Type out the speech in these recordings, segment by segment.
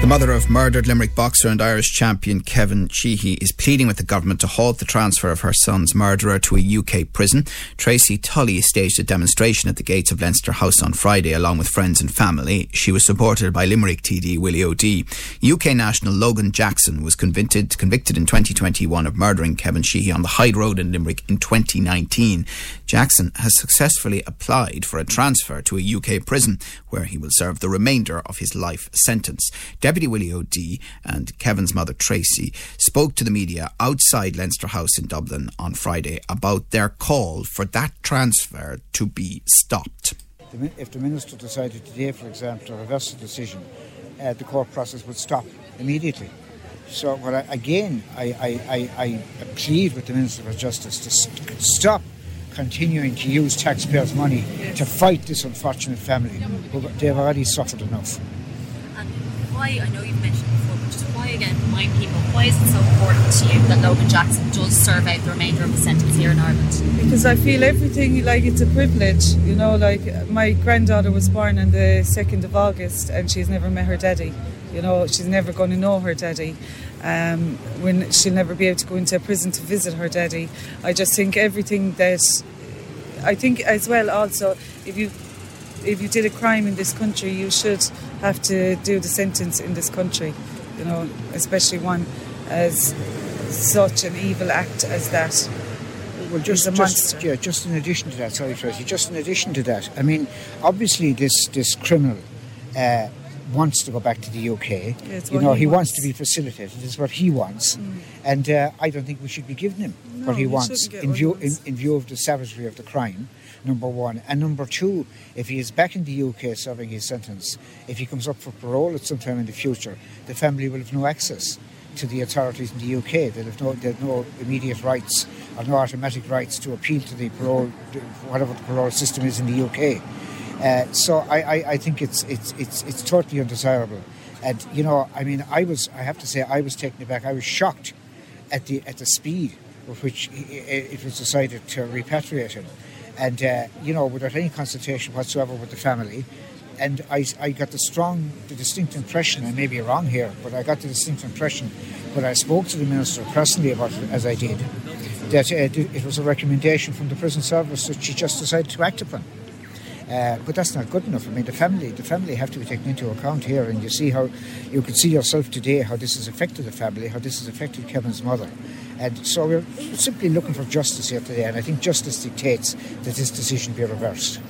The mother of murdered Limerick boxer and Irish champion Kevin Sheehy is pleading with the government to halt the transfer of her son's murderer to a UK prison. Tracy Tully staged a demonstration at the gates of Leinster House on Friday along with friends and family. She was supported by Limerick TD Willie O'Dea. UK national Logan Jackson was convicted convicted in 2021 of murdering Kevin Sheehy on the Hyde Road in Limerick in 2019. Jackson has successfully applied for a transfer to a UK prison where he will serve the remainder of his life sentence. Deputy Willie O'Dea and Kevin's mother Tracy spoke to the media outside Leinster House in Dublin on Friday about their call for that transfer to be stopped. If the Minister decided today, for example, to reverse the decision, uh, the court process would stop immediately. So, well, I, again, I, I, I, I plead with the Minister for Justice to st- stop continuing to use taxpayers' money to fight this unfortunate family. They've already suffered enough. Why, I know you've mentioned before, but just why again remind people, why is it so important to you that Logan Jackson does serve out the remainder of the sentence here in Ireland? because I feel everything like it's a privilege. You know, like my granddaughter was born on the 2nd of August and she's never met her daddy. You know, she's never going to know her daddy. Um, when she'll never be able to go into a prison to visit her daddy. I just think everything that I think as well also if you if you did a crime in this country you should have to do the sentence in this country. You know, especially one as such an evil act as that. Well, just, a just, yeah, just in addition to that, sorry, Tracy, just in addition to that, I mean, obviously this this criminal uh, wants to go back to the UK. it's you know, he he, wants. wants. to be facilitated. This is what he wants, and uh, I don't think we should be giving him No, what he he wants in view in, wants. in view of the savagery of the crime. Number one, and number two, if he is back in the UK serving his sentence, if he comes up for parole at some time in the future, the family will have no access to the authorities in the UK. They'll have no, they'll have no immediate rights or no automatic rights to appeal to the parole, whatever the parole system is in the UK. Uh, so I, I, I think it's, it's, it's, it's totally undesirable. And, you know, I mean, I was, I have to say, I was taken aback. I was shocked at the, at the speed with which it was decided to repatriate him. And, uh, you know, without any consultation whatsoever with the family. And I, I got the strong, the distinct impression, I may be wrong here, but I got the distinct impression when I spoke to the Minister personally about it, as I did, that uh, it was a recommendation from the prison service that she just decided to act upon. Uh, but that's not good enough. I mean, the family, the family have to be taken into account here, and you see how you can see yourself today how this has affected the family, how this has affected Kevin's mother, and so we're simply looking for justice here today. And I think justice dictates that this decision be reversed.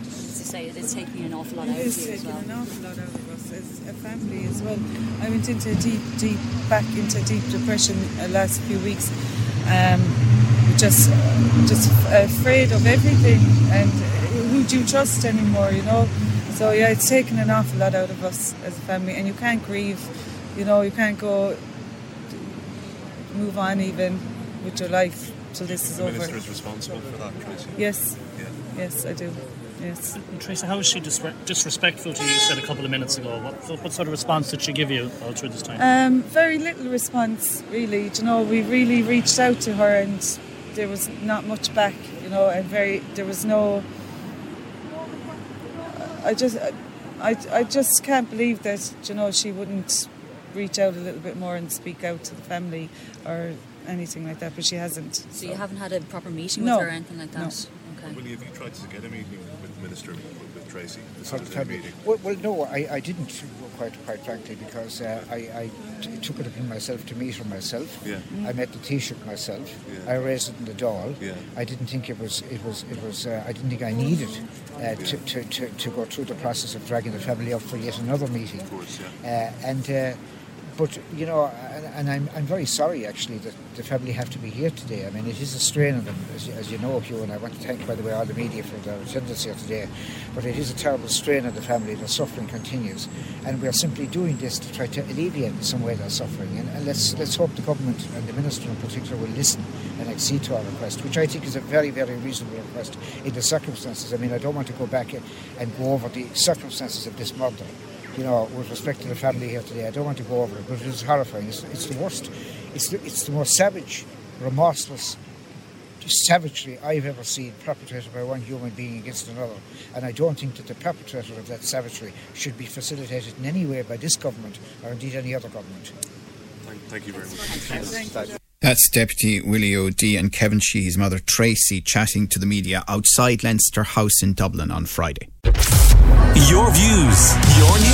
As you say, it is taking an awful lot out of is you as taking well. an awful lot out of us as a family as well. I went into a deep, deep, back into deep depression uh, last few weeks. Um, just, just afraid of everything, and who do you trust anymore? You know. So yeah, it's taken an awful lot out of us as a family, and you can't grieve. You know, you can't go move on even with your life till this is The over. minister is responsible for that, Tracy. Yes, Yeah. yes, I do. Yes. Teresa, how was she disre- disrespectful to you? You said a couple of minutes ago. What, what sort of response did she give you all through this time? Um, very little response, really. Do You know, we really reached out to her, and there was not much back. You know, and very there was no. I just, I, I just can't believe that. You know, she wouldn't reach out a little bit more and speak out to the family or anything like that, but she hasn't. So you haven't had a proper meeting No. with her or anything like that? Okay. Willie, have you tried to get a meeting with the minister, with, with Tracy? This For is the family. meeting. Well, well, no, I, I didn't, quite, quite frankly, because uh, I, I t- took it upon myself to meet her myself. Yeah. I met the Taoiseach myself. Yeah. I raised it in the Dáil. Yeah. I didn't think it was, it was, it was. Uh, I didn't think I needed uh, to, to, to, to go through the process of dragging the family up for yet another meeting. Of course, yeah. Uh, and uh, but you know, and, and I'm, I'm very sorry actually that the family have to be here today. I mean, it is a strain on them, as, as you know, Hugh. And I want to thank, by the way, all the media for their attendance here today. But it is a terrible strain on the family. The suffering continues, and we are simply doing this to try to alleviate in some way their suffering. And, and let's let's hope the government and the minister in particular will listen and accede to our request, which I think is a very very reasonable request in the circumstances. I mean, I don't want to go back and go over the circumstances of this murder you know, with respect to the family here today. I don't want to go over it, but it is horrifying. It's, it's the worst. It's the, it's the most savage, remorseless savagery I've ever seen perpetrated by one human being against another. And I don't think that the perpetrator of that savagery should be facilitated in any way by this government or indeed any other government. Thank, thank you very much. That's Deputy Willie O'Dea and Kevin Sheehy's mother Tracy chatting to the media outside Leinster House in Dublin on Friday. Your views, your news, your Limerick